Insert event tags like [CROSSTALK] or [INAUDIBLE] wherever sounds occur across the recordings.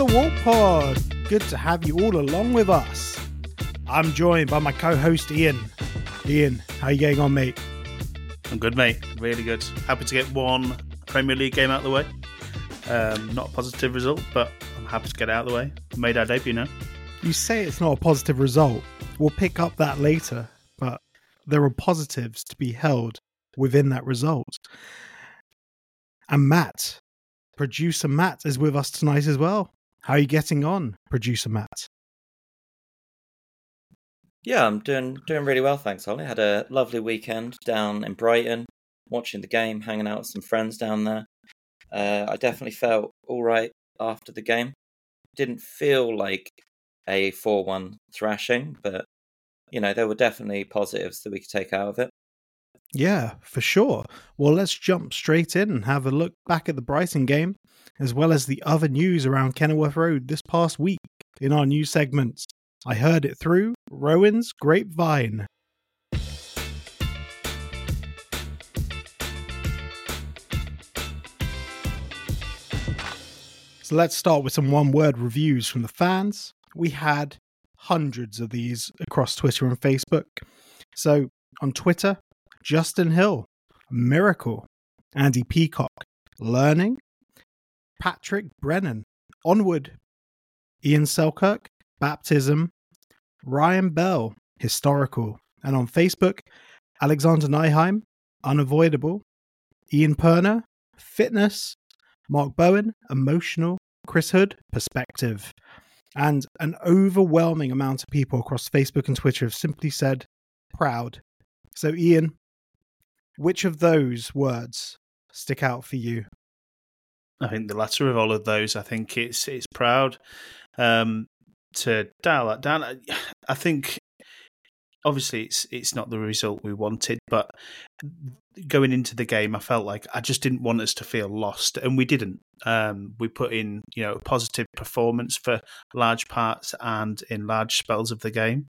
The Walk Pod. Good to have you all along with us. I'm joined by my co-host Ian. Ian, how you getting on, mate? I'm good, mate. Really good. Happy to get one Premier League game out of the way. Um, not a positive result, but I'm happy to get out of the way. Made our debut now. You say it's not a positive result. We'll pick up that later, but there are positives to be held within that result. And Matt, producer Matt, is with us tonight as well. How are you getting on, producer Matt? Yeah, I'm doing doing really well, thanks, Ollie. Had a lovely weekend down in Brighton, watching the game, hanging out with some friends down there. Uh, I definitely felt all right after the game. Didn't feel like a four-one thrashing, but you know there were definitely positives that we could take out of it. Yeah, for sure. Well, let's jump straight in and have a look back at the Brighton game, as well as the other news around Kenilworth Road this past week in our news segments. I heard it through Rowan's Grapevine. So let's start with some one word reviews from the fans. We had hundreds of these across Twitter and Facebook. So on Twitter, Justin Hill, Miracle, Andy Peacock, Learning, Patrick Brennan, Onward, Ian Selkirk, Baptism, Ryan Bell, Historical, and on Facebook, Alexander Nyheim, Unavoidable, Ian Perner, Fitness, Mark Bowen, Emotional, Chris Hood, Perspective. And an overwhelming amount of people across Facebook and Twitter have simply said proud. So, Ian, which of those words stick out for you? I think the latter of all of those. I think it's it's proud um, to dial that down. I, think obviously it's it's not the result we wanted, but going into the game, I felt like I just didn't want us to feel lost, and we didn't. Um, we put in you know a positive performance for large parts and in large spells of the game.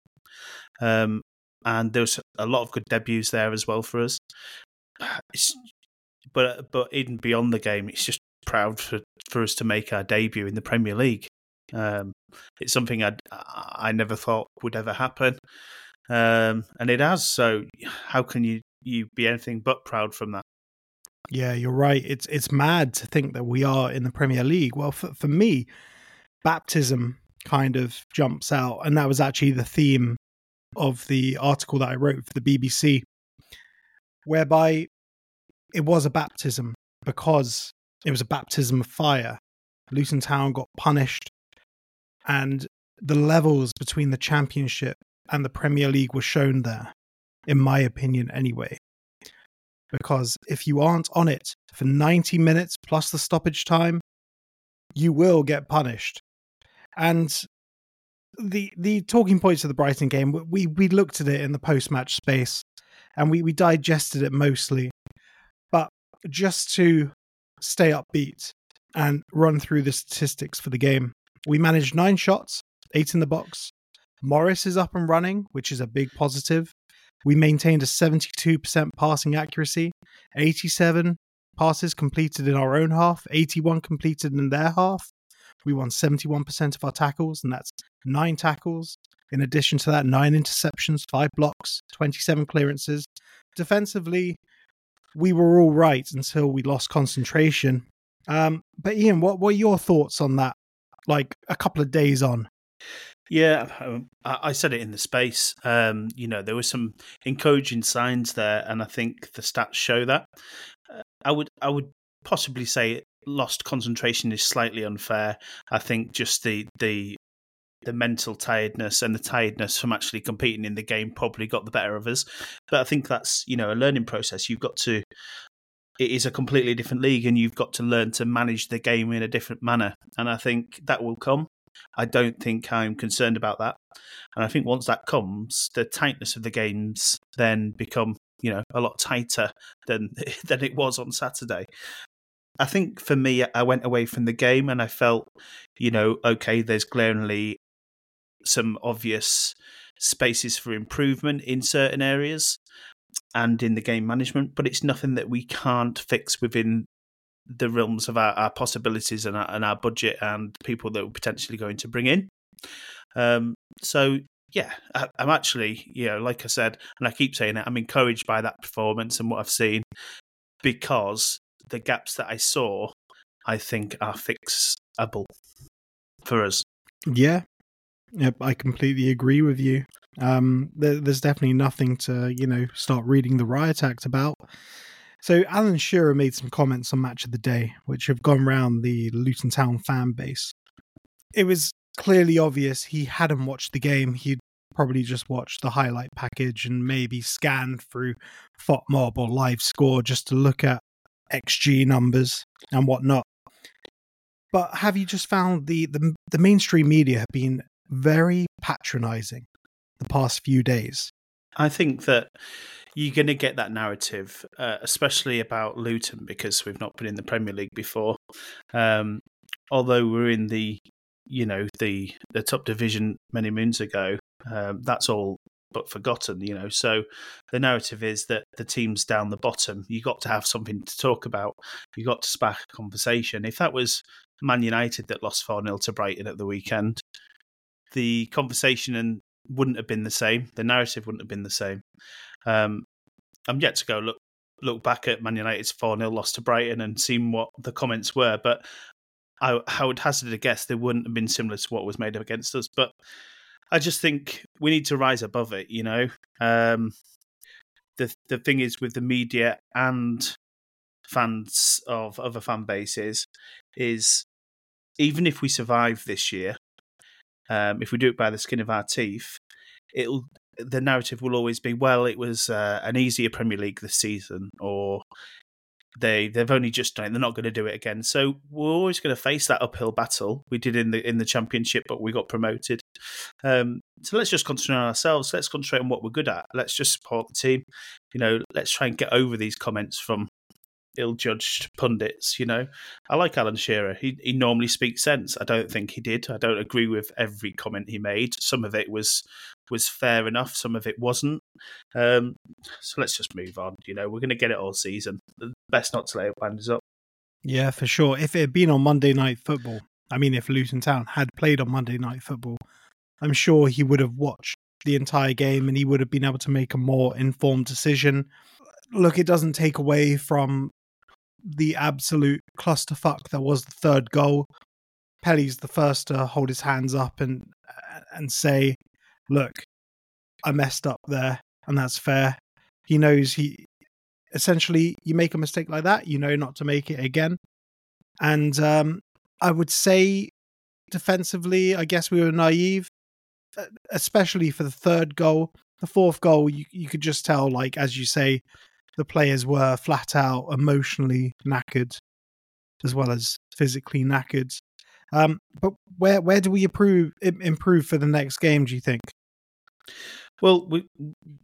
Um, and there was a lot of good debuts there as well for us. It's, but but even beyond the game, it's just proud for for us to make our debut in the Premier League. Um, it's something I I never thought would ever happen, um, and it has. So how can you you be anything but proud from that? Yeah, you're right. It's it's mad to think that we are in the Premier League. Well, for for me, baptism kind of jumps out, and that was actually the theme of the article that I wrote for the BBC, whereby it was a baptism because it was a baptism of fire. Luton Town got punished, and the levels between the Championship and the Premier League were shown there, in my opinion, anyway. Because if you aren't on it for 90 minutes plus the stoppage time, you will get punished. And the the talking points of the Brighton game, we we looked at it in the post match space, and we we digested it mostly. But just to stay upbeat and run through the statistics for the game, we managed nine shots, eight in the box. Morris is up and running, which is a big positive. We maintained a 72% passing accuracy, 87 passes completed in our own half, 81 completed in their half. We won 71% of our tackles, and that's nine tackles. In addition to that, nine interceptions, five blocks, 27 clearances. Defensively, we were all right until we lost concentration. Um, but Ian, what were your thoughts on that? Like a couple of days on. Yeah, um, I said it in the space. Um, you know, there were some encouraging signs there, and I think the stats show that. Uh, I would, I would possibly say lost concentration is slightly unfair. I think just the the the mental tiredness and the tiredness from actually competing in the game probably got the better of us. But I think that's you know a learning process. You've got to it is a completely different league, and you've got to learn to manage the game in a different manner. And I think that will come. I don't think I'm concerned about that. And I think once that comes, the tightness of the games then become, you know, a lot tighter than [LAUGHS] than it was on Saturday. I think for me, I went away from the game and I felt, you know, okay, there's glaringly some obvious spaces for improvement in certain areas and in the game management, but it's nothing that we can't fix within the realms of our, our possibilities and our, and our budget and people that we're potentially going to bring in. Um, so yeah, I, am actually, you know, like I said, and I keep saying it, I'm encouraged by that performance and what I've seen because the gaps that I saw, I think, are fixable for us. Yeah, yep, I completely agree with you. Um, there, there's definitely nothing to, you know, start reading the riot act about. So Alan Shearer made some comments on Match of the Day, which have gone round the Luton Town fan base. It was clearly obvious he hadn't watched the game. He'd probably just watched the highlight package and maybe scanned through FotMob or Live Score just to look at XG numbers and whatnot. But have you just found the, the, the mainstream media have been very patronizing the past few days? I think that you're going to get that narrative, uh, especially about Luton, because we've not been in the Premier League before. Um, although we're in the, you know, the the top division many moons ago, um, that's all but forgotten. You know, so the narrative is that the teams down the bottom, you got to have something to talk about. You got to spark a conversation. If that was Man United that lost four 0 to Brighton at the weekend, the conversation and wouldn't have been the same. The narrative wouldn't have been the same. Um, I'm yet to go look look back at Man United's 4 0 loss to Brighton and seen what the comments were, but I, I would hazard a guess they wouldn't have been similar to what was made up against us. But I just think we need to rise above it, you know. Um, the the thing is with the media and fans of other fan bases is even if we survive this year, um, if we do it by the skin of our teeth, it'll the narrative will always be, well, it was uh, an easier Premier League this season, or they they've only just done it; they're not going to do it again. So we're always going to face that uphill battle. We did in the in the Championship, but we got promoted. Um, so let's just concentrate on ourselves. Let's concentrate on what we're good at. Let's just support the team. You know, let's try and get over these comments from ill-judged pundits. You know, I like Alan Shearer. He he normally speaks sense. I don't think he did. I don't agree with every comment he made. Some of it was was fair enough. Some of it wasn't. Um, so let's just move on. You know, we're going to get it all season. Best not to let it wind us up. Yeah, for sure. If it had been on Monday Night Football, I mean, if Luton Town had played on Monday Night Football, I'm sure he would have watched the entire game and he would have been able to make a more informed decision. Look, it doesn't take away from the absolute clusterfuck that was the third goal. Pelly's the first to hold his hands up and and say, "Look, I messed up there, and that's fair." He knows he essentially you make a mistake like that, you know not to make it again. And um, I would say defensively, I guess we were naive, especially for the third goal. The fourth goal, you you could just tell, like as you say, the players were flat out emotionally knackered as well as physically knackered. Um, but where where do we improve improve for the next game? Do you think? Well, we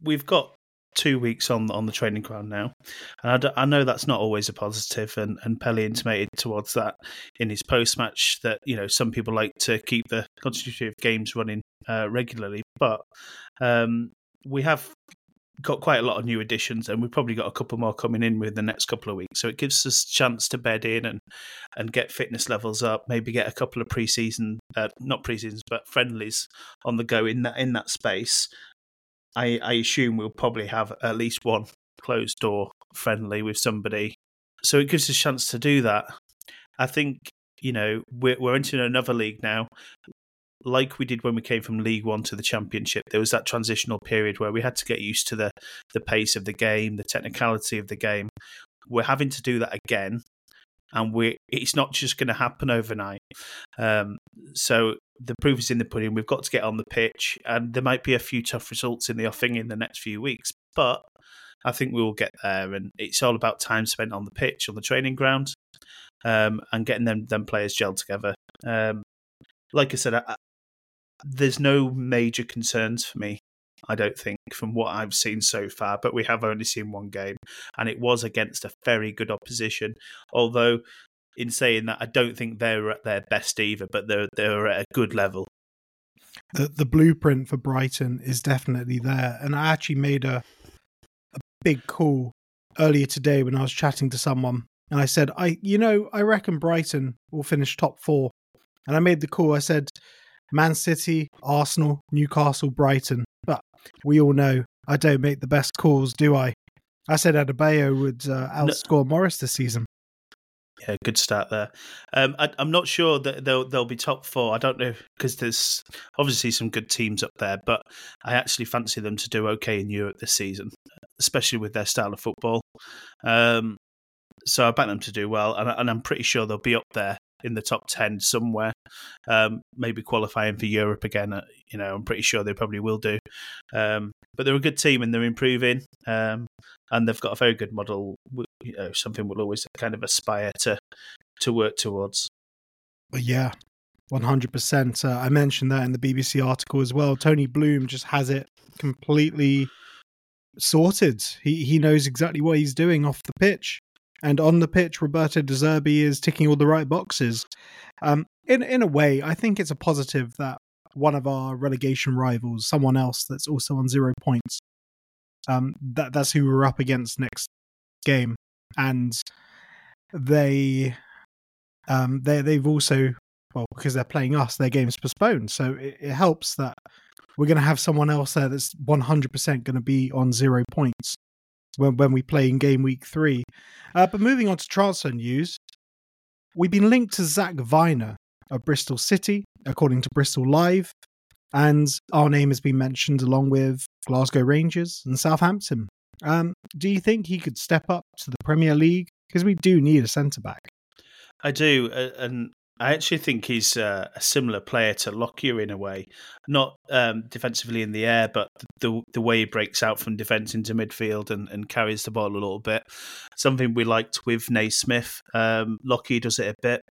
we've got two weeks on on the training ground now, and I, know that's not always a positive. And and Pelly intimated towards that in his post match that you know some people like to keep the continuity of games running uh, regularly, but um, we have got quite a lot of new additions, and we've probably got a couple more coming in with the next couple of weeks. So it gives us a chance to bed in and and get fitness levels up. Maybe get a couple of preseason, uh, not preseasons, but friendlies on the go in that in that space. I, I assume we'll probably have at least one closed door friendly with somebody, so it gives us a chance to do that. I think you know we're we're entering another league now like we did when we came from League One to the Championship, there was that transitional period where we had to get used to the the pace of the game, the technicality of the game. We're having to do that again, and we it's not just going to happen overnight. Um, so the proof is in the pudding. We've got to get on the pitch, and there might be a few tough results in the offing in the next few weeks, but I think we will get there, and it's all about time spent on the pitch, on the training ground, um, and getting them them players gelled together. Um, like I said, I, there's no major concerns for me. I don't think from what I've seen so far, but we have only seen one game, and it was against a very good opposition. Although, in saying that, I don't think they're at their best either, but they're they're at a good level. The the blueprint for Brighton is definitely there, and I actually made a a big call earlier today when I was chatting to someone, and I said, I you know I reckon Brighton will finish top four, and I made the call. I said, Man City, Arsenal, Newcastle, Brighton, but we all know I don't make the best calls, do I? I said Adebayo would uh, outscore no. Morris this season. Yeah, good start there. Um, I, am not sure that they'll they'll be top four. I don't know because there's obviously some good teams up there, but I actually fancy them to do okay in Europe this season, especially with their style of football. Um, so I bet them to do well, and, and I'm pretty sure they'll be up there in the top 10 somewhere, um, maybe qualifying for Europe again. Uh, you know, I'm pretty sure they probably will do. Um, but they're a good team and they're improving, um, and they've got a very good model. You know, something we'll always kind of aspire to to work towards. Yeah, one hundred percent. Uh, I mentioned that in the BBC article as well. Tony Bloom just has it completely sorted. He he knows exactly what he's doing off the pitch. And on the pitch, Roberto De Zerbi is ticking all the right boxes. Um, in in a way, I think it's a positive that one of our relegation rivals, someone else that's also on zero points, um, that that's who we're up against next game, and they um, they they've also well because they're playing us, their game's postponed, so it, it helps that we're going to have someone else there that's 100% going to be on zero points when, when we play in game week three. Uh, but moving on to transfer news, we've been linked to Zak Vyner of Bristol City, according to Bristol Live, and our name has been mentioned along with Glasgow Rangers and Southampton. Um, do you think he could step up to the Premier League? Because we do need a centre back. I do, and I actually think he's uh, a similar player to Lockyer in a way, not um, defensively in the air, but the the way he breaks out from defence into midfield and, and carries the ball a little bit. Something we liked with Naismith. Um, Lockyer does it a bit,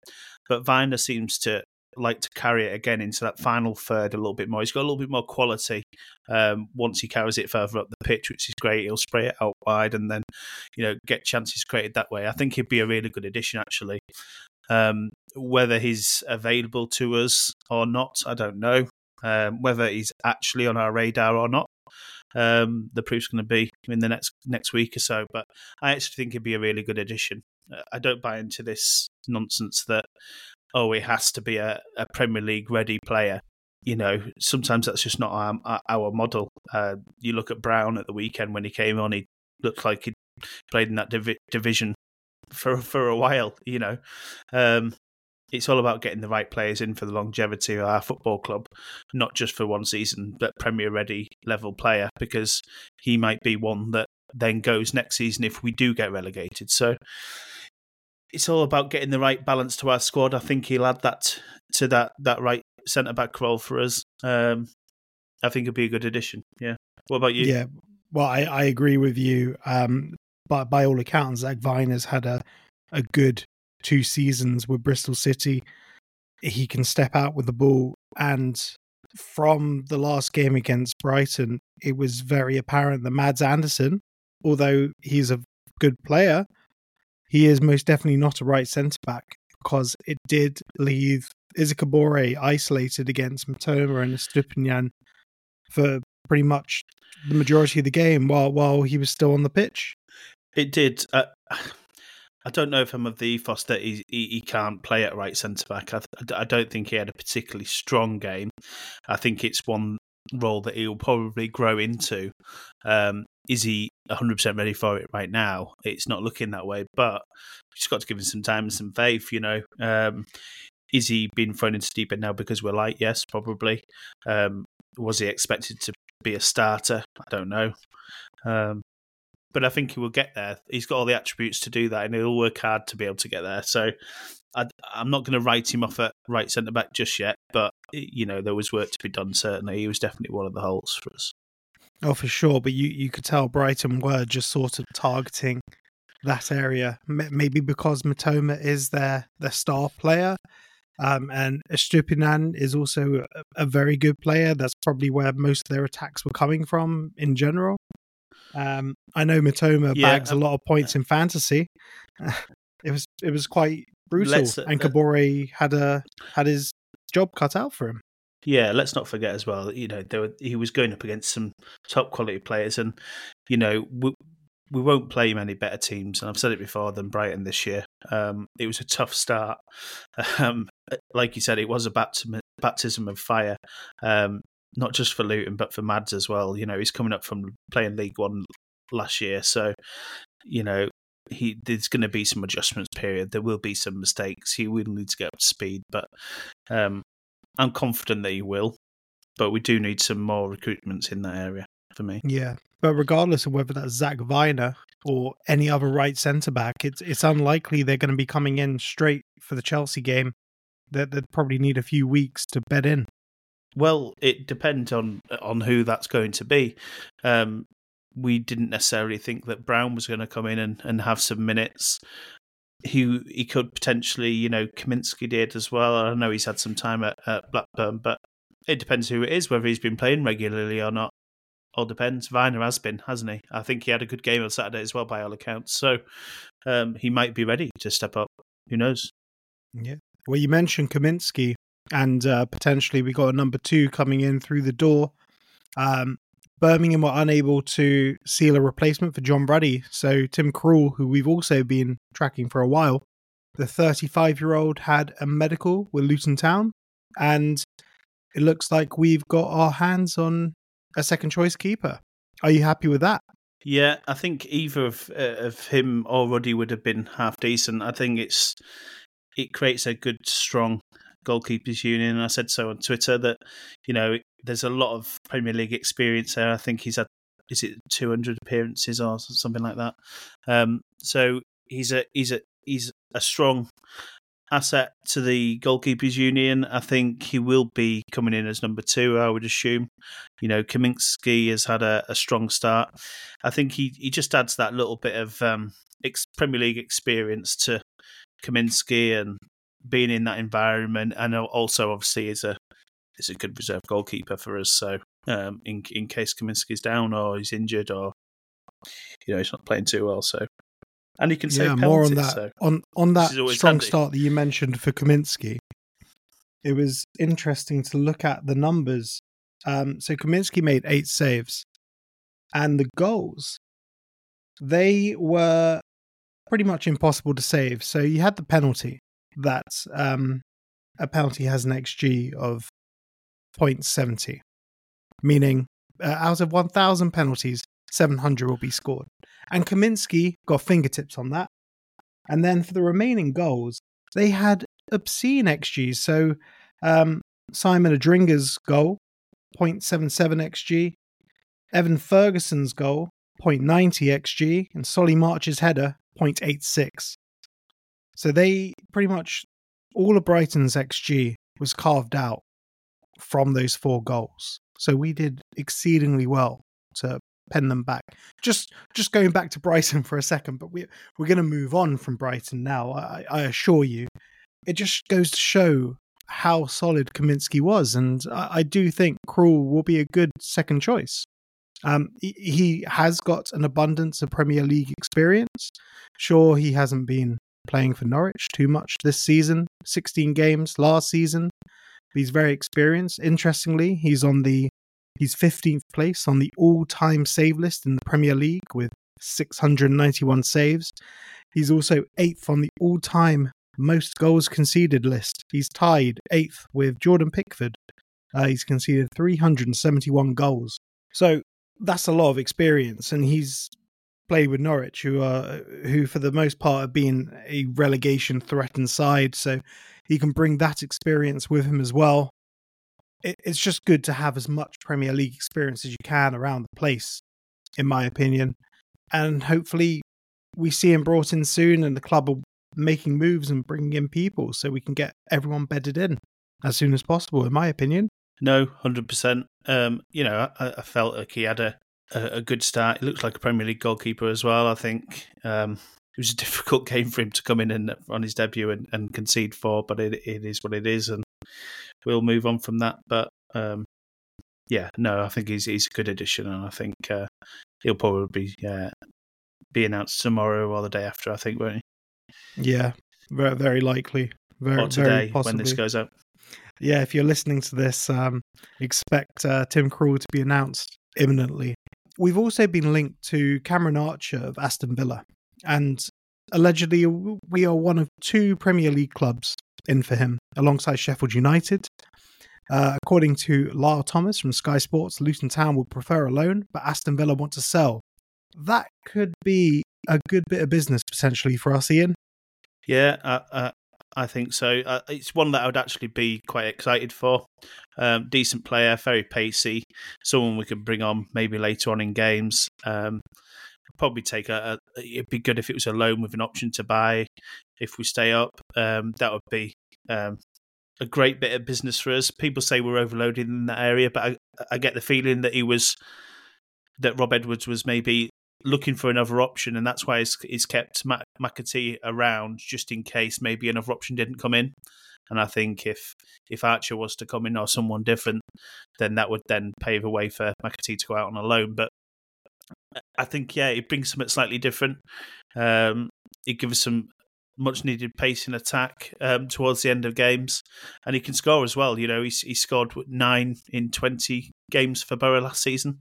but Vyner seems to like to carry it again into that final third a little bit more. He's got a little bit more quality um, once he carries it further up the pitch, which is great. He'll spray it out wide and then, you know, get chances created that way. I think he'd be a really good addition, actually. Um, whether he's available to us or not, I don't know. Um, whether he's actually on our radar or not, um, the proof's going to be in the next next week or so. But I actually think he'd be a really good addition. Uh, I don't buy into this nonsense that oh, it has to be a, a Premier League ready player. You know, sometimes that's just not our, our model. Uh, you look at Brown at the weekend when he came on; he looked like he played in that divi- division for for a while. You know, um, it's all about getting the right players in for the longevity of our football club, not just for one season, but Premier ready level player, because he might be one that then goes next season if we do get relegated. So it's all about getting the right balance to our squad. I think he'll add that to that that right centre back role for us. Um, I think it'd be a good addition. Yeah. What about you? Yeah. Well, I, I agree with you. Um, but by all accounts, Zak Vyner's had a a good two seasons with Bristol City. He can step out with the ball. And from the last game against Brighton, it was very apparent that Mads Andersen, although he's a good player, he is most definitely not a right centre back because it did leave Isak isolated against Mitoma and Estupiñán for pretty much the majority of the game while while he was still on the pitch. It did. Uh, [SIGHS] I don't know if I'm of the ethos that he, he, he can't play at right centre back. I, I don't think he had a particularly strong game. I think it's one role that he'll probably grow into. Um, is he 100% ready for it right now? It's not looking that way, but just got to give him some time and some faith, you know. Um, is he being thrown into deep end now because we're light? Yes, probably. Um, was he expected to be a starter? I don't know. Um, but I think he will get there. He's got all the attributes to do that, and he'll work hard to be able to get there. So I, am not going to write him off at right centre back just yet, but you know there was work to be done. Certainly, he was definitely one of the holes for us. Oh, for sure. But you, you could tell Brighton were just sort of targeting that area, maybe because Mitoma is their, their star player. Um, and Estupiñán is also a, a, very good player. That's probably where most of their attacks were coming from in general. Um, I know Mitoma yeah, bags um, a lot of points in fantasy. [LAUGHS] it was it was quite brutal, uh, and Kabore had a had his job cut out for him. Yeah, let's not forget as well. You know, there were, he was going up against some top quality players, and you know we, we won't play many better teams. And I've said it before than Brighton this year. Um, it was a tough start. [LAUGHS] Um, like you said, it was a baptism, baptism of fire. Um, not just for Luton, but for Mads as well. You know, he's coming up from playing League One last year, so you know he there's going to be some adjustments period. There will be some mistakes. He will need to get up to speed, but um, I'm confident that he will, but we do need some more recruitments in that area for me. Yeah, but regardless of whether that's Zak Vyner or any other right centre back, it's it's unlikely they're going to be coming in straight for the Chelsea game. That they, would probably need a few weeks to bed in. Well, it depends on on who that's going to be. Um, we didn't necessarily think that Brown was going to come in and, and have some minutes he he could potentially, you know, Kaminski did as well. I know he's had some time at, at Blackburn, but it depends who it is, whether he's been playing regularly or not. All depends. Vyner has been, hasn't he? I think he had a good game on Saturday as well, by all accounts. So um, he might be ready to step up. Who knows? Yeah. Well, you mentioned Kaminski, and uh, potentially we got a number two coming in through the door. Um, Birmingham were unable to seal a replacement for John Ruddy, so Tim Krul, who we've also been tracking for a while, the 35 year old had a medical with Luton Town, and it looks like we've got our hands on a second choice keeper. Are you happy with that? Yeah, I think either of uh, of him or Ruddy would have been half decent. I think it's it creates a good, strong goalkeepers union. I said so on Twitter that you know there's a lot of Premier League experience there. I think he's had is it 200 appearances or something like that. Um, so he's a he's a he's a strong asset to the goalkeepers union. I think he will be coming in as number two. I would assume. You know, Kaminski has had a, a strong start. I think he he just adds that little bit of um, ex- Premier League experience to Kaminski and being in that environment, and also obviously is a is a good reserve goalkeeper for us. So um, in in case Kaminski's down or he's injured or you know he's not playing too well, so and he can save yeah, more on that so on on that strong handy. start that you mentioned for Kaminski. It was interesting to look at the numbers. Um, so Kaminski made eight saves, and the goals they were pretty much impossible to save. So you had the penalty that um, a penalty has an xG of 0.70, meaning uh, out of 1,000 penalties, 700 will be scored. And Kaminski got fingertips on that. And then for the remaining goals, they had obscene XGs. So um, Simon Adingra's goal, 0.77 XG. Evan Ferguson's goal, 0.90 XG. And Solly March's header, 0.86. So they pretty much, all of Brighton's XG was carved out from those four goals. So we did exceedingly well to pen them back. Just just going back to Brighton [LAUGHS] for a second, but we we're going to move on from Brighton now. I, I assure you, it just goes to show how solid Kaminski was, and I, I do think Krul will be a good second choice. Um, he, he has got an abundance of Premier League experience. Sure, he hasn't been playing for Norwich too much this season. 16 games last season. He's very experienced. Interestingly, he's on the he's 15th place on the all-time save list in the Premier League with 691 saves. He's also 8th on the all-time most goals conceded list. He's tied 8th with Jordan Pickford. Uh, he's conceded 371 goals. So that's a lot of experience and he's played with Norwich who are who for the most part have been a relegation threatened side so he can bring that experience with him as well. It, it's just good to have as much Premier League experience as you can around the place, in my opinion. And hopefully, we see him brought in soon, and the club are making moves and bringing in people so we can get everyone bedded in as soon as possible, in my opinion. No, hundred um, percent. You know, I, I, felt like he had a a, a, good start. He looks like a Premier League goalkeeper as well. I think um, it was a [LAUGHS] difficult game for him to come in and on his debut and, and concede four, but it, it is what it is, and we'll move on from that. But um, yeah, no, I think he's he's a good addition, and I think uh, he'll probably be uh, be announced tomorrow or the day after. I think, won't he? Yeah, very very likely. Very, or today when this goes out. Yeah, if you're listening to this, um, expect uh, Tim Krul to be announced imminently. We've also been linked to Cameron Archer of Aston Villa, and allegedly we are one of two Premier League clubs in for him, alongside Sheffield United. Uh, according to Lyall Thomas from Sky Sports, Luton Town would prefer a loan, but Aston Villa want to sell. That could be a good bit of business potentially for us, Ian. Yeah, uh, uh, I think so. Uh, it's one that I would actually be quite excited for. Um, decent player, very pacey, someone we could bring on maybe later on in games. Um, probably take a, a, It'd be good if it was a loan with an option to buy if we stay up. Um, that would be um, a great bit of business for us. People say we're overloaded in that area, but I, I get the feeling that he was that Rob Edwards was maybe looking for another option, and that's why he's, kept McAtee around just in case maybe another option didn't come in. And I think if if Archer was to come in or someone different, then that would then pave a way for McAtee to go out on a loan. But I think yeah, it brings something slightly different. Um, it gives us some much needed pace in attack um, towards the end of games, and he can score as well. You know, he scored nine in twenty games for Borough last season.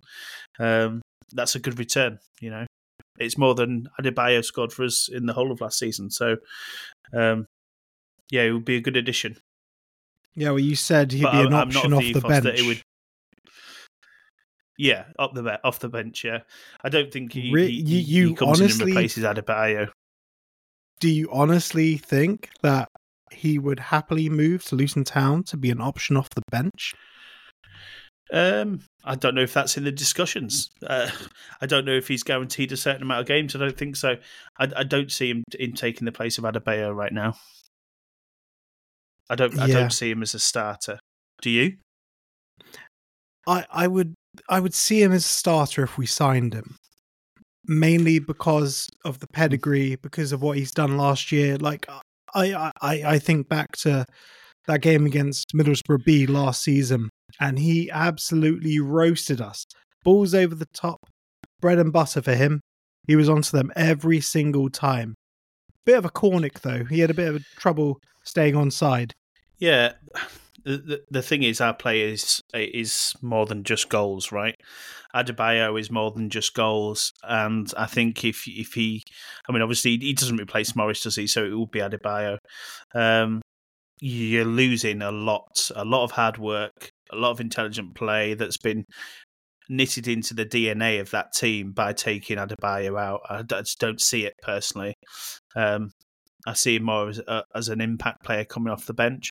Um, that's a good return. You know, it's more than Adebayo scored for us in the whole of last season. So, um, yeah, it would be a good addition. Yeah, well, you said he'd but be an I'm option off the bench. Would, yeah, up the off the bench. Yeah, I don't think he, Re- he, you, he comes honestly, in and replaces Adebayo. Do you honestly think that he would happily move to Luton Town to be an option off the bench? Um, I don't know if that's in the discussions. Uh, I don't know if he's guaranteed a certain amount of games. I don't think so. I, I don't see him in taking the place of Adebayo right now. I don't. I don't see him as a starter. Do you? I I would I would see him as a starter if we signed him. Mainly because of the pedigree, because of what he's done last year. Like I I I think back to that game against Middlesbrough B last season and he absolutely roasted us. Balls over the top, bread and butter for him. He was onto them every single time. Bit of a cornic though. He had a bit of trouble staying on side. Yeah, the, the thing is, our play is is more than just goals, right? Adebayo is more than just goals, and I think if if he, I mean, obviously he doesn't replace Morris, does he? So it will be Adebayo. Um, you're losing a lot, a lot of hard work, a lot of intelligent play that's been knitted into the DNA of that team by taking Adebayo out. I just don't see it personally. Um, I see him more as, uh, as an impact player coming off the bench,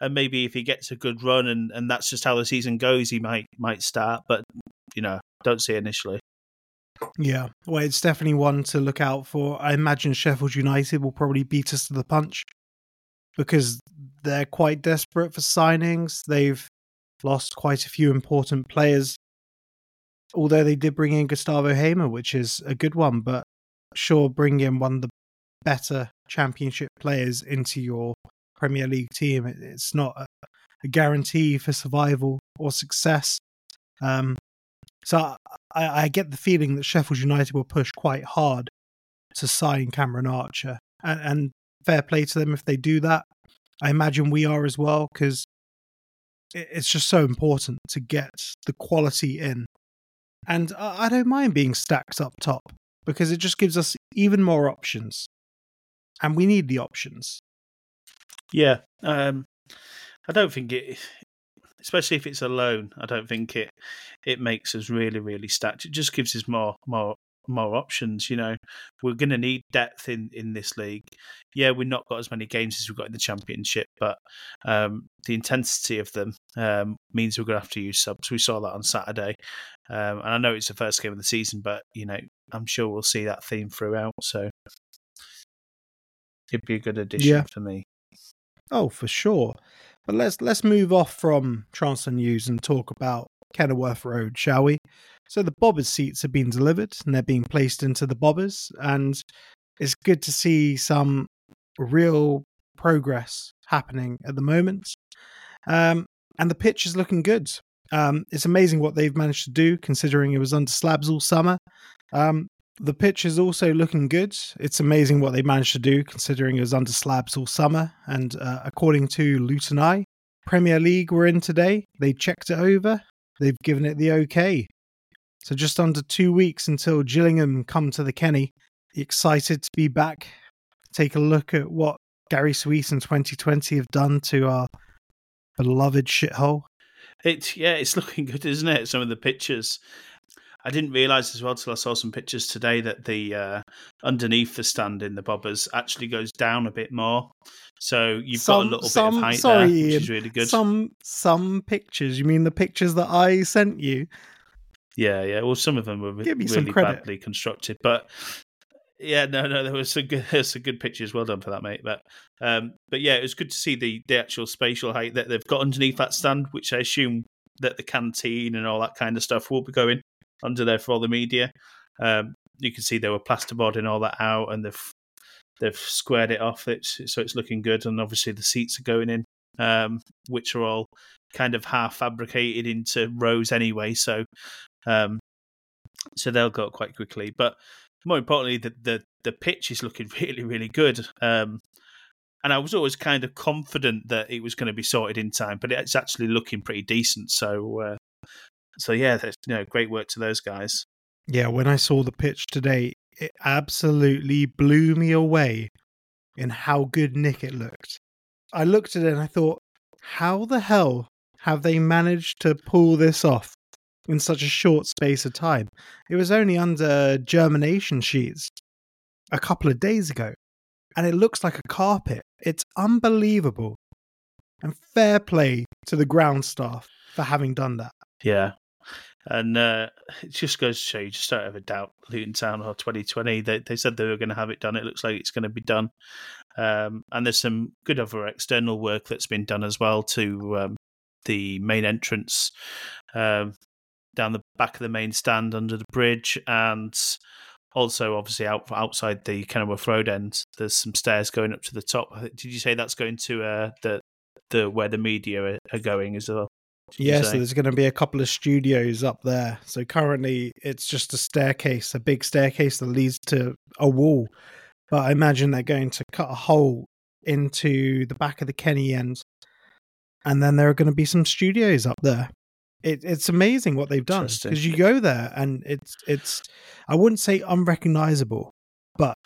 and maybe if he gets a good run and, and that's just how the season goes, he might might start. But you know, don't see initially. Yeah, well, it's definitely one to look out for. I imagine Sheffield United will probably beat us to the punch because they're quite desperate for signings. They've lost quite a few important players. Although they did bring in Gustavo Hamer, which is a good one, but sure, bring in one of the better championship players into your Premier League team. It's not a, a guarantee for survival or success. Um, so I, I, get the feeling that Sheffield United will push quite hard to sign Cameron Archer, and, and fair play to them if they do that. I imagine we are as well because it's just so important to get the quality in. And I don't mind being stacked up top because it just gives us even more options. And we need the options. Yeah. Um, I don't think it, especially if it's alone, I don't think it it makes us really, really stacked. It just gives us more more more options. You know, we're going to need depth in in this league. Yeah, we've not got as many games as we've got in the championship, but um, the intensity of them um, means we're going to have to use subs. We saw that on Saturday, um, and I know it's the first game of the season, but you know, I'm sure we'll see that theme throughout. So it'd be a good addition yeah. for me. Oh, for sure. But let's let's move off from transfer news and talk about Kenilworth Road, shall we? So the bobbers seats have been delivered and they're being placed into the bobbers, and it's good to see some real progress happening at the moment. Um, and the pitch is looking good. Um, it's amazing what they've managed to do considering it was under slabs all summer. Um, the pitch is also looking good. It's amazing what they managed to do considering it was under slabs all summer. And uh, according to Luton Eye, Premier League were in today. They checked it over. They've given it the okay. So just under two weeks until Gillingham come to the Kenny. Excited to be back. Take a look at what Gary Sweet and 2020 have done to our beloved shithole. It's yeah, it's [LAUGHS] looking good, isn't it? Some of the pictures. I didn't realise as well till I saw some pictures today that the uh, underneath the stand in the bobbers actually goes down a bit more. So you've Some- got a little some- bit of height sorry, there, which is really good. Some some pictures. You mean the pictures that I sent you? Yeah, yeah. Well, some of them were Give me some really credit. badly constructed, but yeah, no, no, there was some good, was [LAUGHS] some good pictures. Well done for that, mate. But, um, but yeah, it was good to see the the actual spatial height that they've got underneath that stand, which I assume that the canteen and all that kind of stuff will be going under there for all the media. Um, you can see they were plasterboarding all that out, and they've they've squared it off. It's so it's looking good, and obviously the seats are going in, um, which are all kind of half fabricated into rows anyway. So, um, so they'll go quite quickly. But more importantly, the the the pitch is looking [LAUGHS] really really good. Um, and I was always kind of confident that it was going to be sorted in time, but it's actually looking pretty decent. So, uh, so yeah, that's, you know, great work to those guys. Yeah, when I saw the pitch today, it absolutely blew me away in how good Nick it looked. I looked at it and I thought, how the hell have they managed to pull this off in such a short space of time? It was only under germination sheets a couple of days ago, and it looks like a carpet. It's unbelievable. And fair play to the ground staff for having done that. Yeah. And uh, [LAUGHS] it just goes to show you just don't ever doubt Luton Town or 2020. They, they said they were going to have it done. It looks like it's going to be done. Um, and there's some good other external work that's been done as well to um, the main entrance um, down the back of the main stand under the bridge. And also, obviously, out, outside the Kenilworth Road end, there's some stairs going up to the top. Did you say that's going to uh, the the where the media are, are going as well? Yeah, so there's going to be a couple of studios up there. So currently it's just a staircase, a big staircase that leads to a wall. But I imagine they're going to cut a hole into the back of the Kenny end. And then there are going to be some studios up there. It, it's amazing what they've done because you go there and it's it's I wouldn't say unrecognizable, but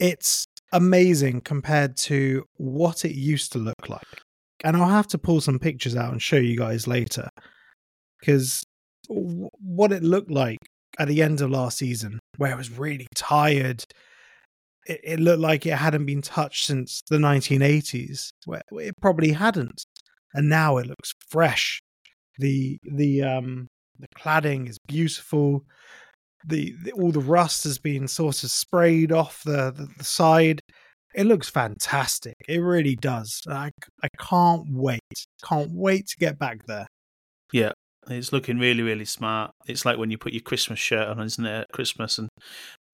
it's amazing compared to what it used to look like and I'll have to pull some pictures out and show you guys later because what it looked like at the end of last season, where it was really tired, it, it looked like it hadn't been touched since the 1980s, where it probably hadn't, and now it looks fresh. the the um The cladding is beautiful. The, the all the rust has been sort of sprayed off the, the, the side. It looks fantastic. It really does. I, I can't wait. Can't wait to get back there. Yeah, it's looking really, really smart. It's like when you put your Christmas shirt on, isn't it? At Christmas, and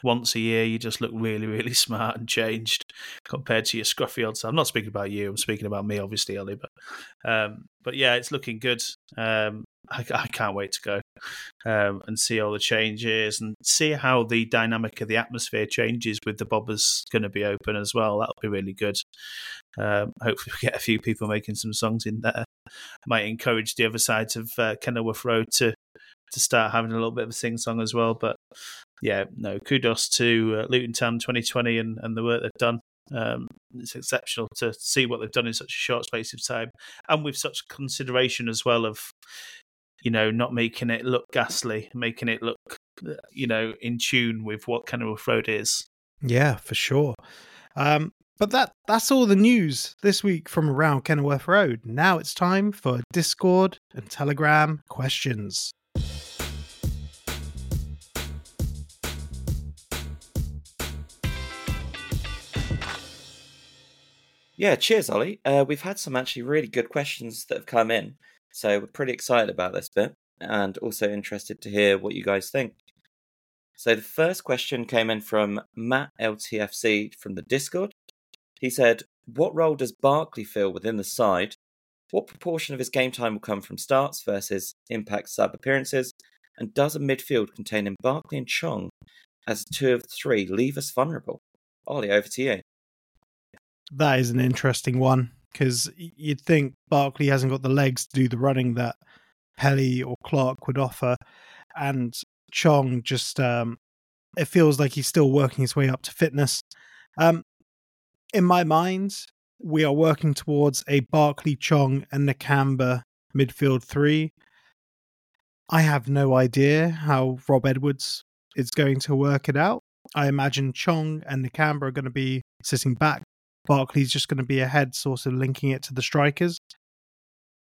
once a year you just look really, really [LAUGHS] smart and changed compared to your scruffy old self. I'm not speaking about you. I'm speaking about me, obviously, Ollie. But, um, but yeah, it's looking good. Um, I, I can't wait to go um, and see all the changes and see how the dynamic of the atmosphere changes with the bobbers going to be open as well. That'll be really good. Um, hopefully, we get a few people making some songs in there. Might encourage the other sides of uh, Kenilworth Road to to start having a little bit of a sing song as well. But yeah, no, kudos to uh, Luton Town 2020 and, and the work they've done. Um, it's exceptional to see what they've done in such a short space of time and with such consideration as well of, you know, not making it look ghastly, making it look, uh, you know, in tune with what Kenilworth Road is. Yeah, for sure. Um, but that that's all the news this week from around Kenilworth Road. Now it's time for Discord and Telegram questions. Yeah, cheers, Ollie. Uh, we've had some actually really good questions that have come in, so we're pretty excited about this bit. and also interested to hear what you guys think. So the first question came in from Matt LTFC from the Discord. He said, What role does Barkley fill within the side? What proportion of his game time will come from starts versus impact sub appearances? And does a midfield containing Barkley and Chong as two of three leave us vulnerable? Ollie, over to you. That is an interesting one because you'd think Barkley hasn't got the legs to do the running that Pelly or Clark would offer, and Chong just um, it feels like he's still working his way up to fitness. Um, in my mind, we are working towards a Barkley, Chong, and Nakamba midfield three. I have no idea how Rob Edwards is going to work it out. I imagine Chong and Nakamba are going to be sitting back. Barkley's just going to be ahead, sort of linking it to the strikers.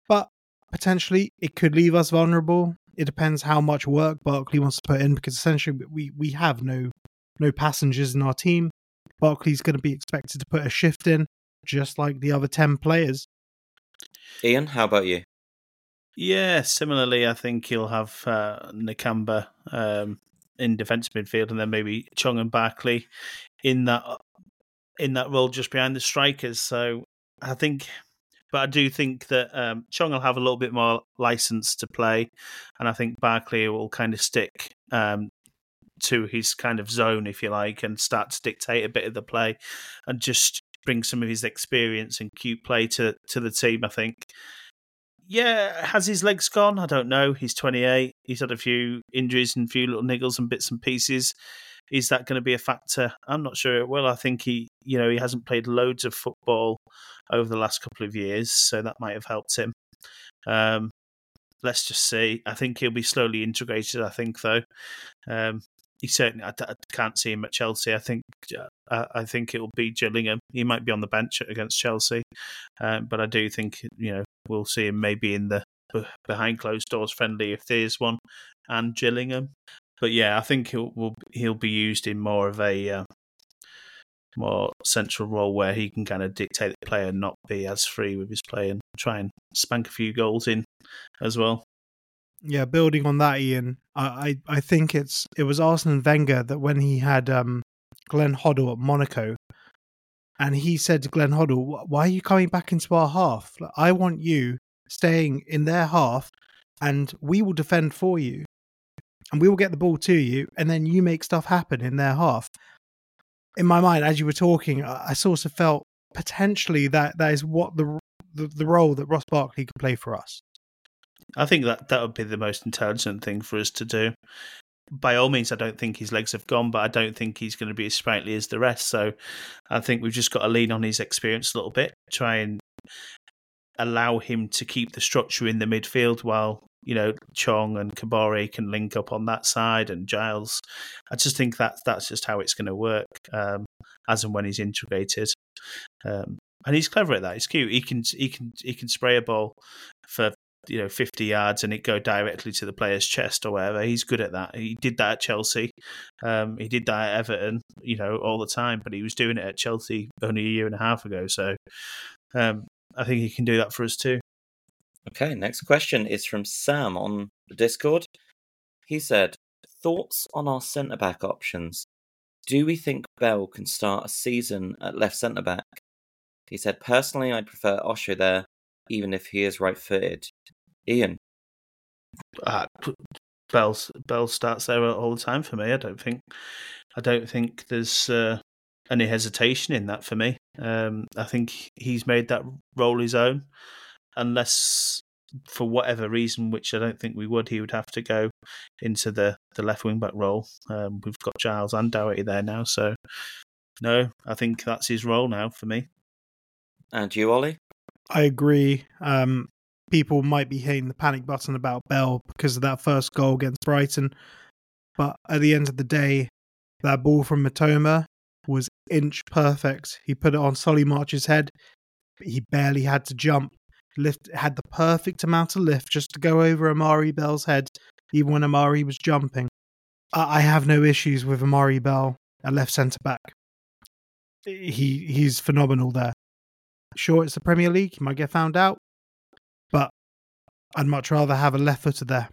But potentially, it could leave us vulnerable. It depends how much work Barkley wants to put in, because essentially we we have no no passengers in our team. Barkley's going to be expected to put a shift in, just like the other ten players. Ian, how about you? Yeah, similarly, I think he'll have uh, Nakamba um, in defensive midfield, and then maybe Chong and Barkley in that in that role just behind the strikers. So I think, but I do think that um, Chong will have a little bit more license to play, and I think Barkley will kind of stick um, to his kind of zone, if you like, and start to dictate a bit of the play, and just bring some of his experience and cute play to to the team. I think. Yeah, has his legs gone? I don't know. He's 28. He's had a few injuries and a few little niggles and bits and pieces. Is that going to be a factor? I'm not sure it will. I think he, you know, he hasn't played loads of football over the last couple of years, so that might have helped him. Um, let's just see. I think he'll be slowly integrated. I think though, um, he certainly. I, I, can't see him at Chelsea. I think. Uh, I think it'll be Gillingham. He might be on the bench against Chelsea, um, but I do think you know we'll see him maybe in the behind closed doors friendly if there's one, and Gillingham. But yeah, I think he'll will, he'll be used in more of a uh, more central role where he can kind of dictate the play and not be as free with his play and try and spank a few goals in as well. Yeah, building on that, Ian, I, I, think it's it was Arsene Wenger that when he had um, Glenn Hoddle at Monaco, and he said to Glenn Hoddle, "Why are you coming back into our half? Like, I want you staying in their half, and we will defend for you and we will get the ball to you, and then you make stuff happen in their half. In my mind, as you were talking, I, sort of felt potentially that that is what the, the the role that Ross Barkley could play for us. I think that that would be the most intelligent thing for us to do. By all means, I don't think his legs have gone, but I don't think he's going to be as sprightly as the rest. So I think we've just got to lean on his experience a little bit, try and allow him to keep the structure in the midfield while you know Chong and Kabore can link up on that side and Giles. I just think that that's just how it's going to work um, as and when he's integrated. Um, and he's clever at that. He's cute. He can he can he can spray a ball for you know 50 yards and it go directly to the player's chest or whatever. He's good at that. He did that at Chelsea. Um, he did that at Everton. You know all the time, but he was doing it at Chelsea only a year and a half ago. So um, I think he can do that for us too. Okay, next question is from Sam on the Discord. He said, Thoughts on our centre back options? Do we think Bell can start a season at left centre back? He said, Personally, I'd prefer Osho there, even if he is right footed. Ian. Uh, Bell, Bell starts there all the time for me. I don't think. I don't think there's uh, any hesitation in that for me. Um, I think he's made that role his own unless for whatever reason, which I don't think we would, he would have to go into the, the left wing back role. Um, we've got Giles and Doherty there now, so no, I think that's his role now for me. And you, Ollie? I agree. Um, people might be hitting the panic button about Bell because of that first goal against Brighton, but at the end of the day, that ball from Mitoma was inch perfect. He put it on Solly March's head. He barely had to jump lift had the perfect amount of lift just to go over Amari Bell's head, even when Amari was jumping. I, I have no issues with Amari Bell at left centre back. He he's phenomenal there. Sure, it's the Premier League. He might get found out, but I'd much rather have a left footer there.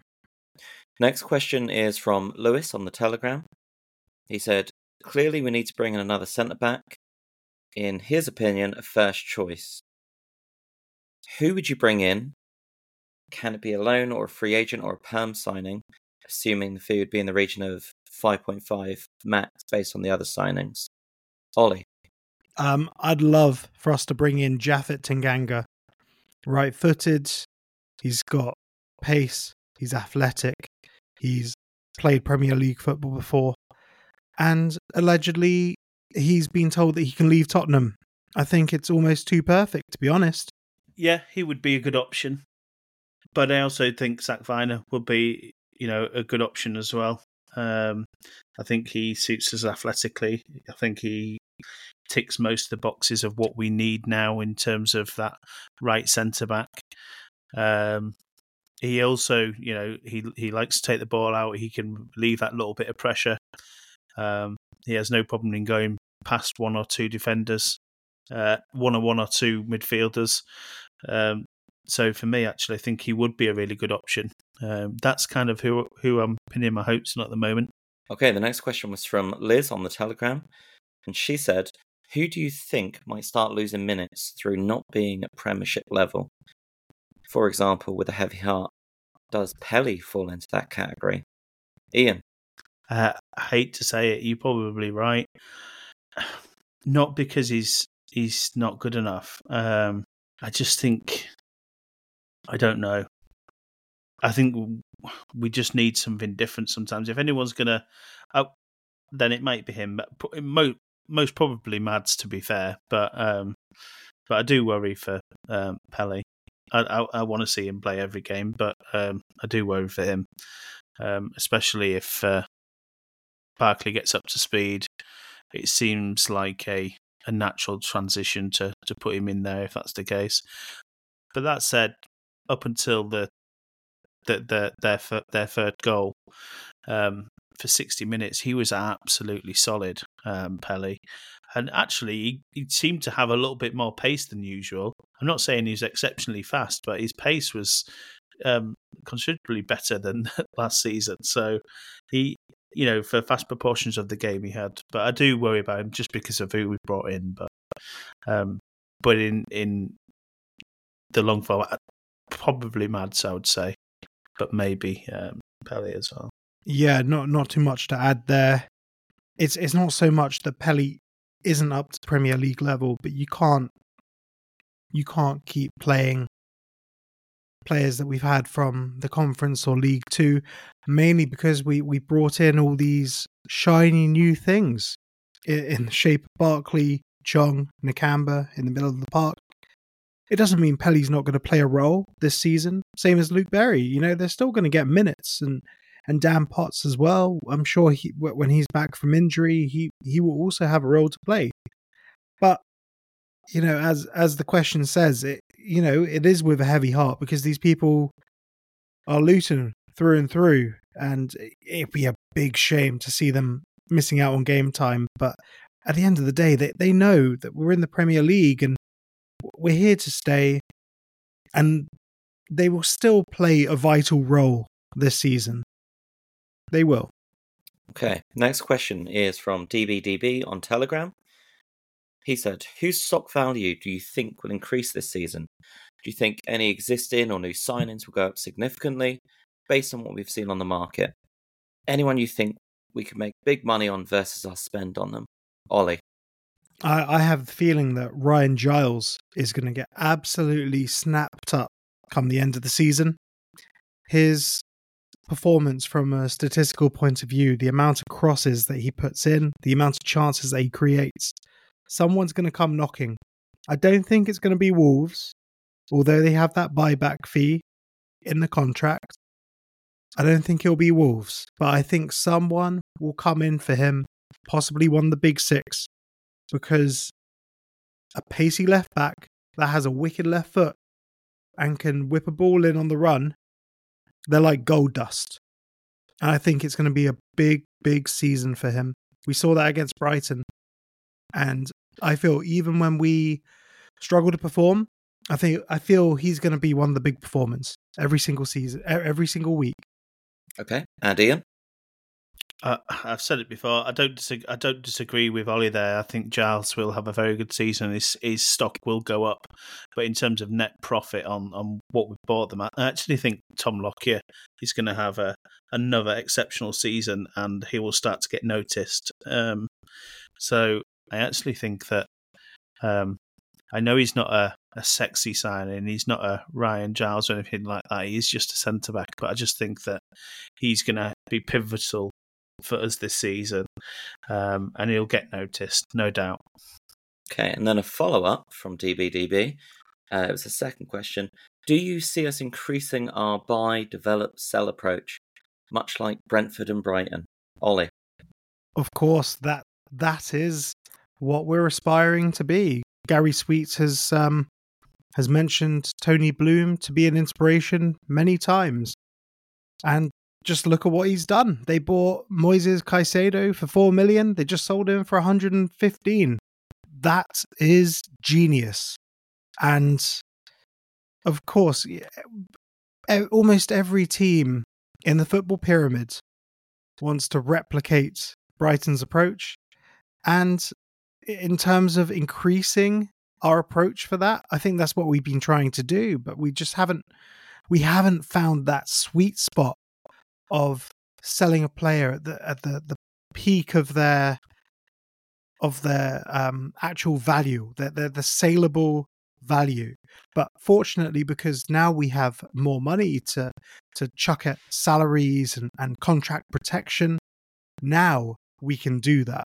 Next question is from Lewis on the Telegram. He said, Clearly, we need to bring in another centre back. In his opinion, a first choice. Who would you bring in? Can it be a loan or a free agent or a perm signing? Assuming the fee would be in the region of 5.5 max based on the other signings. Ollie. Um, I'd love for us to bring in Japhet Tanganga. Right footed. He's got pace. He's athletic. He's played Premier League football before. And allegedly, he's been told that he can leave Tottenham. I think it's almost too perfect, to be honest. Yeah, he would be a good option. But I also think Zak Vyner would be, you know, a good option as well. Um, I think he suits us athletically. I think he ticks most of the boxes of what we need now in terms of that right centre back. Um, he also, you know, he he likes to take the ball out. He can leave that little bit of pressure. Um, he has no problem in going past one or two defenders, uh, one or one or two midfielders. Um, so for me, actually, I think he would be a really good option. Um, that's kind of who who I'm pinning my hopes on at the moment. Okay, the next question was from Liz on the Telegram, and she said, "Who do you think might start losing minutes through not being at Premiership level? For example, with a heavy heart, does Pelly fall into that category?" Ian. Uh, I hate to say it, you're probably right. Not because he's he's not good enough. Um, I just think I don't know. I think we just need something different sometimes. If anyone's gonna, uh, then it might be him. But most most probably Mads, to be fair. But um, but I do worry for um. I I, I want to see him play every game, but um, I do worry for him, um, especially if uh, Barkley gets up to speed. It seems like a a natural transition to to put him in there if that's the case. But that said, up until the the, the their their third goal, um, for sixty minutes, he was absolutely solid, um, Pelly, and actually he, he seemed to have a little bit more pace than usual. I'm not saying he's exceptionally fast, but his pace was um, considerably better than [LAUGHS] last season. So he you know, for fast proportions of the game he had. But I do worry about him just because of who we brought in. But um, but in in the long form, probably Mads, I would say, but maybe um, Pelly as well. Yeah, not not too much to add there. It's it's not so much that Pelly isn't up to Premier League level, but you can't you can't keep playing players that we've had from the conference or League Two, mainly because we we brought in all these shiny new things in, in the shape of Barkley, Chong, Nakamba in the middle of the park. It doesn't mean Pelly's not going to play a role this season. Same as Luke Berry, you know, they're still going to get minutes and and Dan Potts as well. I'm sure he when he's back from injury, he he will also have a role to play. But you know, as as the question says, it you know it is with a heavy heart because these people are Luton through and through, and it'd be a big shame to see them missing out on game time. But at the end of the day, they they know that we're in the Premier League and we're here to stay, and they will still play a vital role this season. They will. Okay, next question is from DBDB on Telegram. He said, Whose stock value do you think will increase this season? Do you think any existing or new signings will go up significantly based on what we've seen on the market? Anyone you think we could make big money on versus our spend on them? Ollie. I, I have the feeling that Ryan Giles is going to get absolutely snapped up come the end of the season. His performance from a statistical point of view, the amount of crosses that he puts in, the amount of chances that he creates, someone's going to come knocking. I don't think it's going to be Wolves, although they have that buyback fee in the contract. I don't think it'll be Wolves, but I think someone will come in for him, possibly one of the big six, because a pacey left back that has a wicked left foot and can whip a ball in on the run, they're like gold dust. And I think it's going to be a big, big season for him. We saw that against Brighton. And I feel even when we struggle to perform, I think I feel he's going to be one of the big performers every single season, every single week. Okay, and Ian. Uh, I've said it before. I don't disagree, I don't disagree with Ollie there. I think Giles will have a very good season. His his stock will go up, but in terms of net profit on, on what we bought them, I actually think Tom Lockyer is going to have a another exceptional season, and he will start to get noticed. Um, so I actually think that um, I know he's not a, a sexy signing. He's not a Ryan Giles or anything like that. He's just a centre back. But I just think that he's going to be pivotal for us this season, um, and he'll get noticed, no doubt. Okay, and then a follow up from DBDB. Uh, it was a second question. Do you see us increasing our buy, develop, sell approach, much like Brentford and Brighton? Ollie. Of course, that that is what we're aspiring to be. Gary Sweets has um, has mentioned Tony Bloom to be an inspiration many times, and just look at what he's done. They bought Moises Caicedo for four million. They just sold him for 115. That is genius. And of course, almost every team in the football pyramid wants to replicate Brighton's approach. And in terms of increasing our approach for that, I think that's what we've been trying to do, but we just haven't we haven't found that sweet spot of selling a player at the at the, the peak of their of their um, actual value, their, their the saleable value. But fortunately, because now we have more money to to chuck at salaries and, and contract protection, now we can do that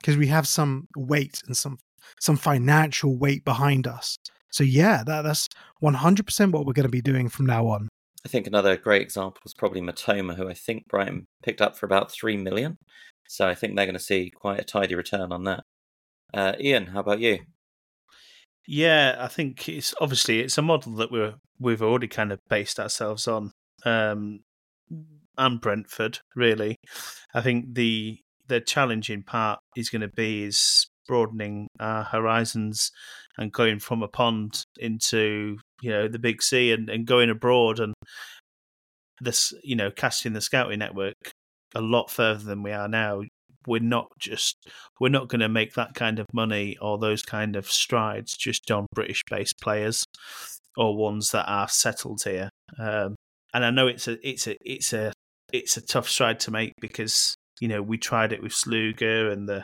because we have some weight and some some financial weight behind us. So yeah, that, that's 100% what we're going to be doing from now on. I think another great example is probably Mitoma, who I think Brighton picked up for about three million. So I think they're going to see quite a tidy return on that. Uh, Ian, how about you? Yeah, I think it's obviously it's a model that we're we've already kind of based ourselves on. Um, and Brentford, really. I think the the challenging part is going to be is broadening our horizons and going from a pond into you know the big sea and, and going abroad and this you know casting the scouting network a lot further than we are now. We're not just we're not going to make that kind of money or those kind of strides just on british based players or ones that are settled here. Um, and i know it's a it's a it's a it's a tough stride to make because you know we tried it with Sluga and the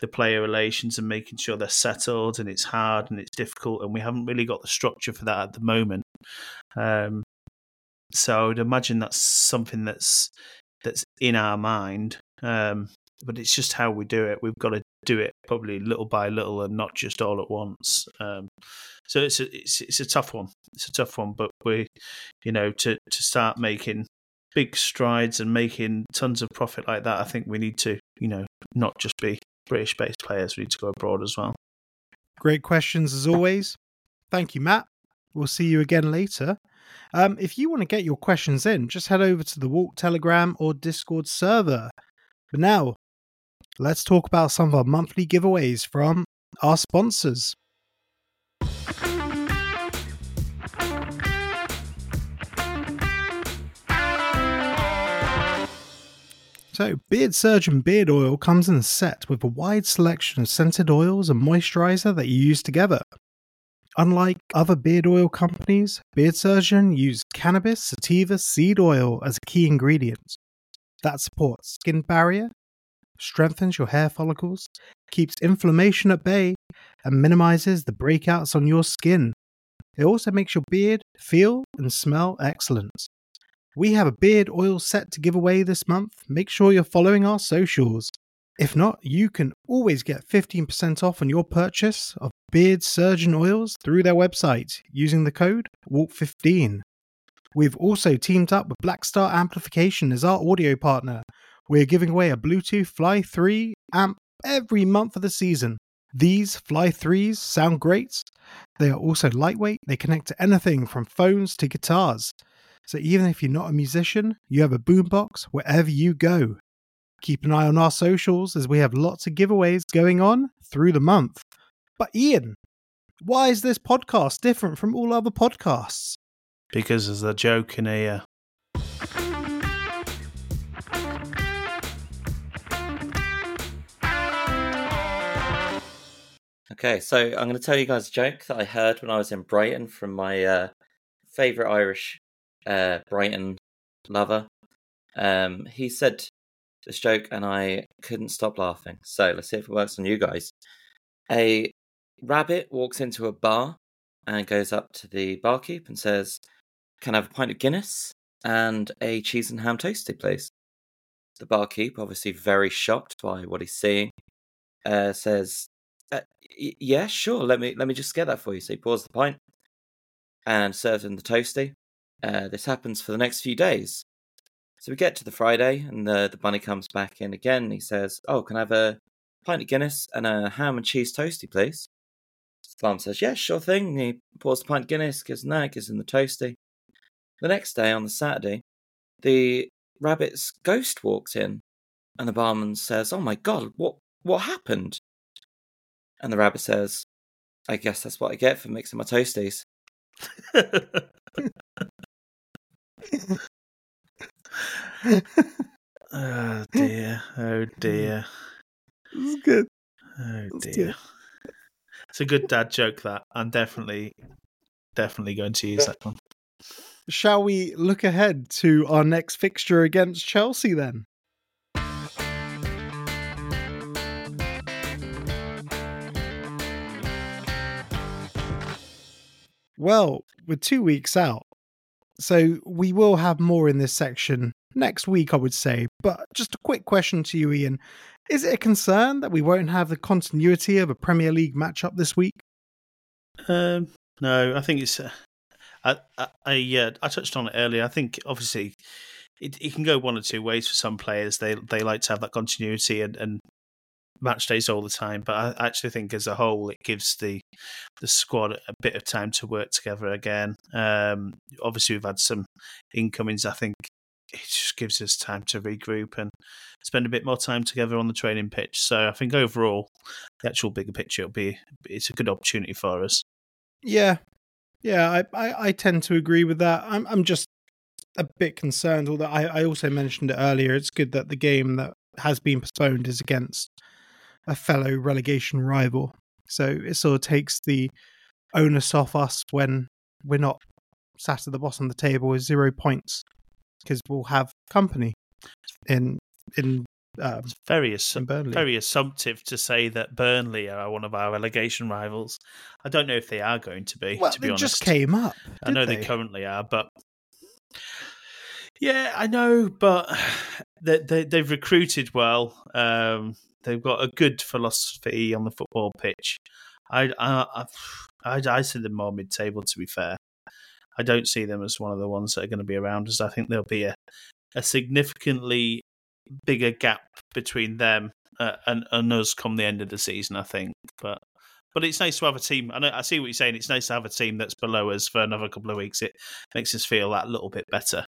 the player relations and making sure they're settled and it's hard and it's difficult and we haven't really got the structure for that at the moment. Um, so I would imagine that's something that's that's in our mind, um, but it's just how we do it. We've got to do it probably little by little and not just all at once. Um, so it's a it's it's a tough one. It's a tough one, but we, you know, to to start making big strides and making tons of profit like that, I think we need to, you know, not just be British based players, we need to go abroad as well. Great questions as always. Thank you, Matt. We'll see you again later. Um, if you want to get your questions in, just head over to the Walk Telegram or Discord server. But now, let's talk about some of our monthly giveaways from our sponsors. So, Beard Surgeon Beard Oil comes in a set with a wide selection of scented oils and moisturizer that you use together. Unlike other beard oil companies, Beard Surgeon use cannabis sativa seed oil as a key ingredient. That supports skin barrier, strengthens your hair follicles, keeps inflammation at bay, and minimizes the breakouts on your skin. It also makes your beard feel and smell excellent. We have a beard oil set to give away this month. Make sure you're following our socials. If not, you can always get 15% off on your purchase of Beard Surgeon oils through their website using the code WALK15. We've also teamed up with Blackstar Amplification as our audio partner. We're giving away a Bluetooth Fly 3 amp every month of the season. These Fly 3s sound great. They are also lightweight, they connect to anything from phones to guitars. So even if you're not a musician, you have a boombox wherever you go. Keep an eye on our socials as we have lots of giveaways going on through the month. But Ian, why is this podcast different from all other podcasts? Because there's a joke in here. Okay, so I'm going to tell you guys a joke that I heard when I was in Brighton from my uh, favorite Irish uh, Brighton lover. Um, he said this joke and I couldn't stop laughing. So let's see if it works on you guys. A rabbit walks into a bar and goes up to the barkeep and says, Can I have a pint of Guinness and a cheese and ham toasty, please? The barkeep, obviously very shocked by what he's seeing, uh, says, uh, y- "Yeah, sure. Let me let me just get that for you." So he pours the pint and serves him the toasty. Uh, this happens for the next few days. So we get to the Friday, and the the bunny comes back in again. he says, "Oh, can I have a pint of Guinness and a ham and cheese toasty, please?" The farm says, "Yeah, sure thing." He pours the pint of Guinness, gives that, gives him the toasty. The next day, on the Saturday, the rabbit's ghost walks in, and the barman says, "Oh my god, what what happened?" And the rabbit says, "I guess that's what I get for mixing my toasties." [LAUGHS] [LAUGHS] oh dear. Oh mm. dear. This is good. Oh That's dear. good. It's a good dad joke that I'm definitely definitely going to use that one. Shall we look ahead to our next fixture against Chelsea then? Well, we're two weeks out, so we will have more in this section next week, I would say. But just a quick question to you, Ian. Is it a concern that we won't have the continuity of a Premier League matchup this week? Um, no, I think it's. Uh, I I I, uh, I touched on it earlier. I think obviously it, it can go one or two ways for some players. They they like to have that continuity and, and match days all the time. But I actually think as a whole, it gives the the squad a bit of time to work together again. Um, obviously, we've had some incomings. I think it just gives us time to regroup and spend a bit more time together on the training pitch. So I think overall, the actual bigger picture will be it's a good opportunity for us. Yeah, yeah, I, I, I tend to agree with that. I'm I'm just a bit concerned. Although I, I also mentioned it earlier, it's good that the game that has been postponed is against a fellow relegation rival. So it sort of takes the onus off us when we're not sat at the bottom of the table with zero points because we'll have company in in um, It's very in Burnley. very assumptive to say that Burnley are one of our relegation rivals. I don't know if they are going to be. well, to be it honest, just came up. I know did they? currently are, but yeah, I know. But [SIGHS] they, they they've recruited well. Um, they've got a good philosophy on the football pitch. I I I, I see them more mid-table. To be fair, I don't see them as one of the ones that are going to be around. As I think there'll be a a significantly bigger gap between them uh, and, and us come the end of the season. I think, but but it's nice to have a team. I know I see what you're saying. It's nice to have a team that's below us for another couple of weeks. It makes us feel that little bit better.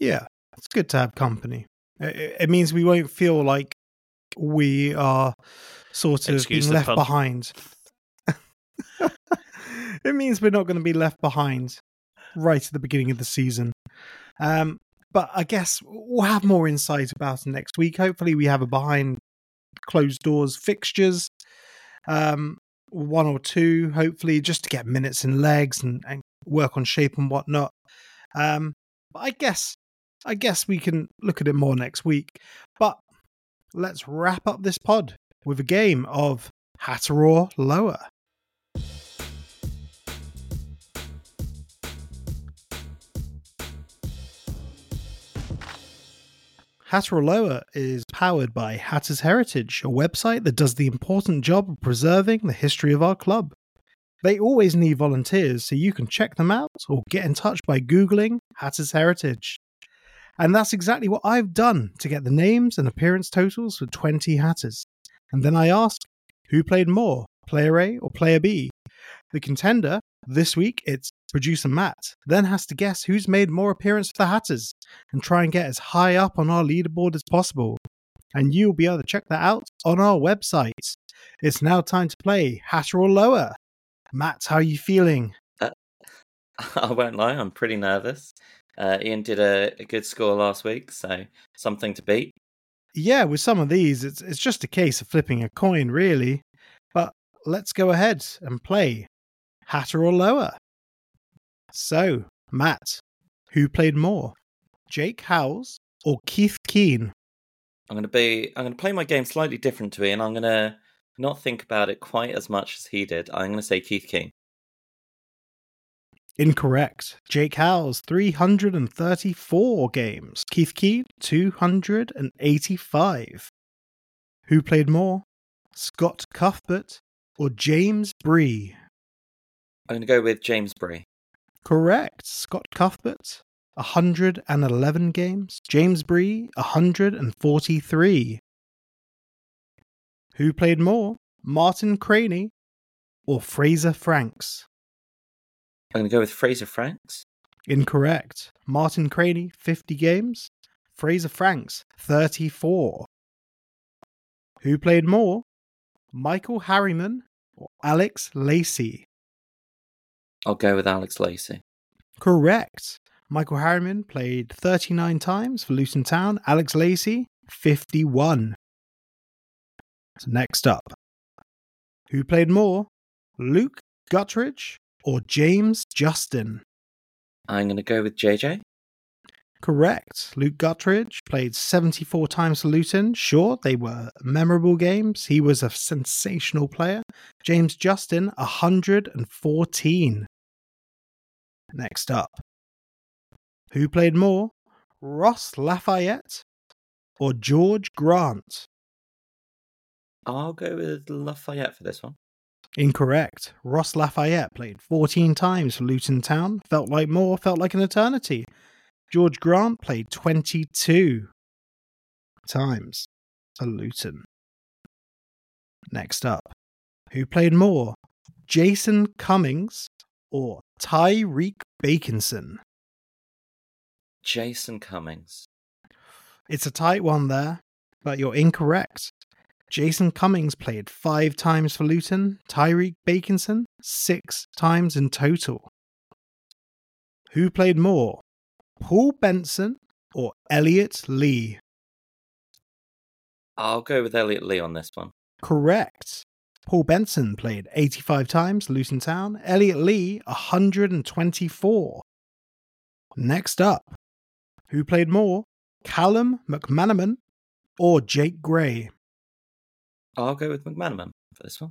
Yeah, it's good to have company. It, it means we won't feel like we are sort of Excuse being left pun. behind. [LAUGHS] it means we're not going to be left behind right at the beginning of the season. Um, but I guess we'll have more insight about it next week. Hopefully, we have a behind closed doors fixtures, um, one or two, hopefully, just to get minutes and legs and, and work on shape and whatnot. Um, but I guess I guess we can look at it more next week. But let's wrap up this pod with a game of Hatter or Lower. Hatter or Lower is powered by Hatter's Heritage, a website that does the important job of preserving the history of our club. They always need volunteers, so you can check them out or get in touch by Googling Hatter's Heritage. And that's exactly what I've done to get the names and appearance totals for 20 Hatters. And then I asked, who played more, player A or player B? The contender, this week it's producer Matt, then has to guess who's made more appearances for the Hatters and try and get as high up on our leaderboard as possible. And you'll be able to check that out on our website. It's now time to play Hatter or Lower. Matt, how are you feeling? Uh, [LAUGHS] I won't lie, I'm pretty nervous. Uh, Ian did a, a good score last week, so something to beat. Yeah, with some of these, it's it's just a case of flipping a coin, really. But let's go ahead and play Hatter or Lower. So, Matt, who played more, Jake Howells or Keith Keane? I'm going to be. I'm going to play my game slightly different to Ian. I'm going to not think about it quite as much as he did. I'm going to say Keith Keane. Incorrect. Jake Howells, 334 games. Keith Keane, 285. Who played more? Scott Cuthbert or James Bree? I'm going to go with James Bree. Correct. Scott Cuthbert, 111 games. James Bree, 143. Who played more? Martin Craney or Fraser Franks? I'm going to go with Fraser Franks. Incorrect. Martin Craney, 50 games. Fraser Franks, 34. Who played more? Michael Harriman or Alex Lacey? I'll go with Alex Lacey. Correct. Michael Harriman played 39 times for Luton Town. Alex Lacey, 51. So next up. Who played more? Luke Guttridge or James Justin? I'm going to go with JJ. Correct. Luke Guttridge played 74 times for Luton. Sure, they were memorable games. He was a sensational player. James Justin, 114. Next up. Who played more? Ross Lafayette or George Grant? I'll go with Lafayette for this one. Incorrect. Ross Lafayette played 14 times for Luton Town. Felt like more, felt like an eternity. George Grant played 22 times for Luton. Next up, who played more? Jason Cummings or Tyreeq Bakinson? Jason Cummings. It's a tight one there, but you're incorrect. Jason Cummings played five times for Luton, Tyreeq Bakinson, six times in total. Who played more? Paul Benson or Elliot Lee? I'll go with Elliot Lee on this one. Correct. Paul Benson played 85 times, Luton Town. Elliot Lee, 124. Next up, who played more? Callum McManaman or Jake Gray? I'll go with McManaman for this one.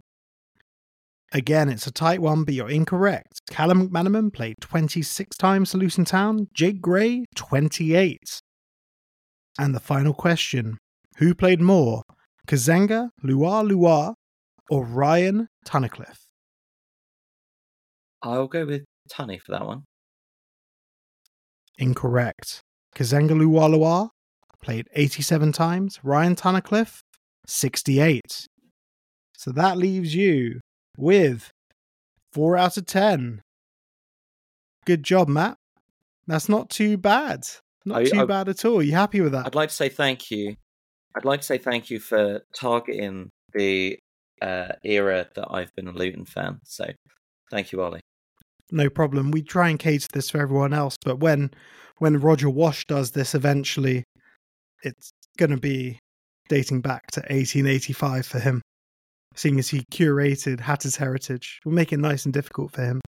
Again, it's a tight one, but you're incorrect. Callum McManaman played 26 times for Luton Town, Jake Gray, 28. And the final question Who played more? Kazenga, Luar Luar, or Ryan Tunnicliffe? I'll go with Tunny for that one. Incorrect. Kazenga Luar Luar played 87 times, Ryan Tunnicliffe, 68. So that leaves you with 4 out of 10. Good job, Matt. That's not too bad. Not I- too I- bad at all. You happy with that? I'd like to say thank you. I'd like to say thank you for targeting the uh, era that I've been a Luton fan. So thank you, Ollie. no problem. We try and cater this for everyone else, but when when Roger Wash does this eventually, it's going to be dating back to 1885 for him, seeing as he curated Hatter's heritage. We'll make it nice and difficult for him.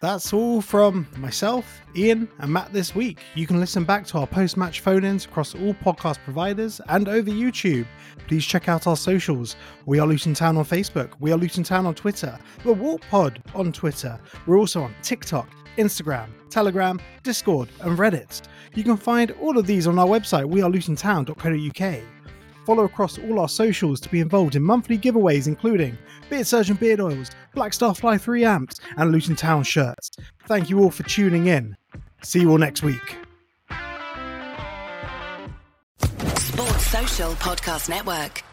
That's all from myself, Ian, and Matt this week. You can listen back to our post match phone ins across all podcast providers and over YouTube. Please check out our socials. We are Luton Town on Facebook. We are Luton Town on Twitter. We're Walk Pod on Twitter. We're also on TikTok, Instagram, Telegram, Discord, and Reddit. You can find all of these on our website, wearelutontown.co.uk. Follow across all our socials to be involved in monthly giveaways, including Beard Surgeon Beard Oils, Black Star Fly 3 amps, and Luton Town shirts. Thank you all for tuning in. See you all next week. Sports Social Podcast Network.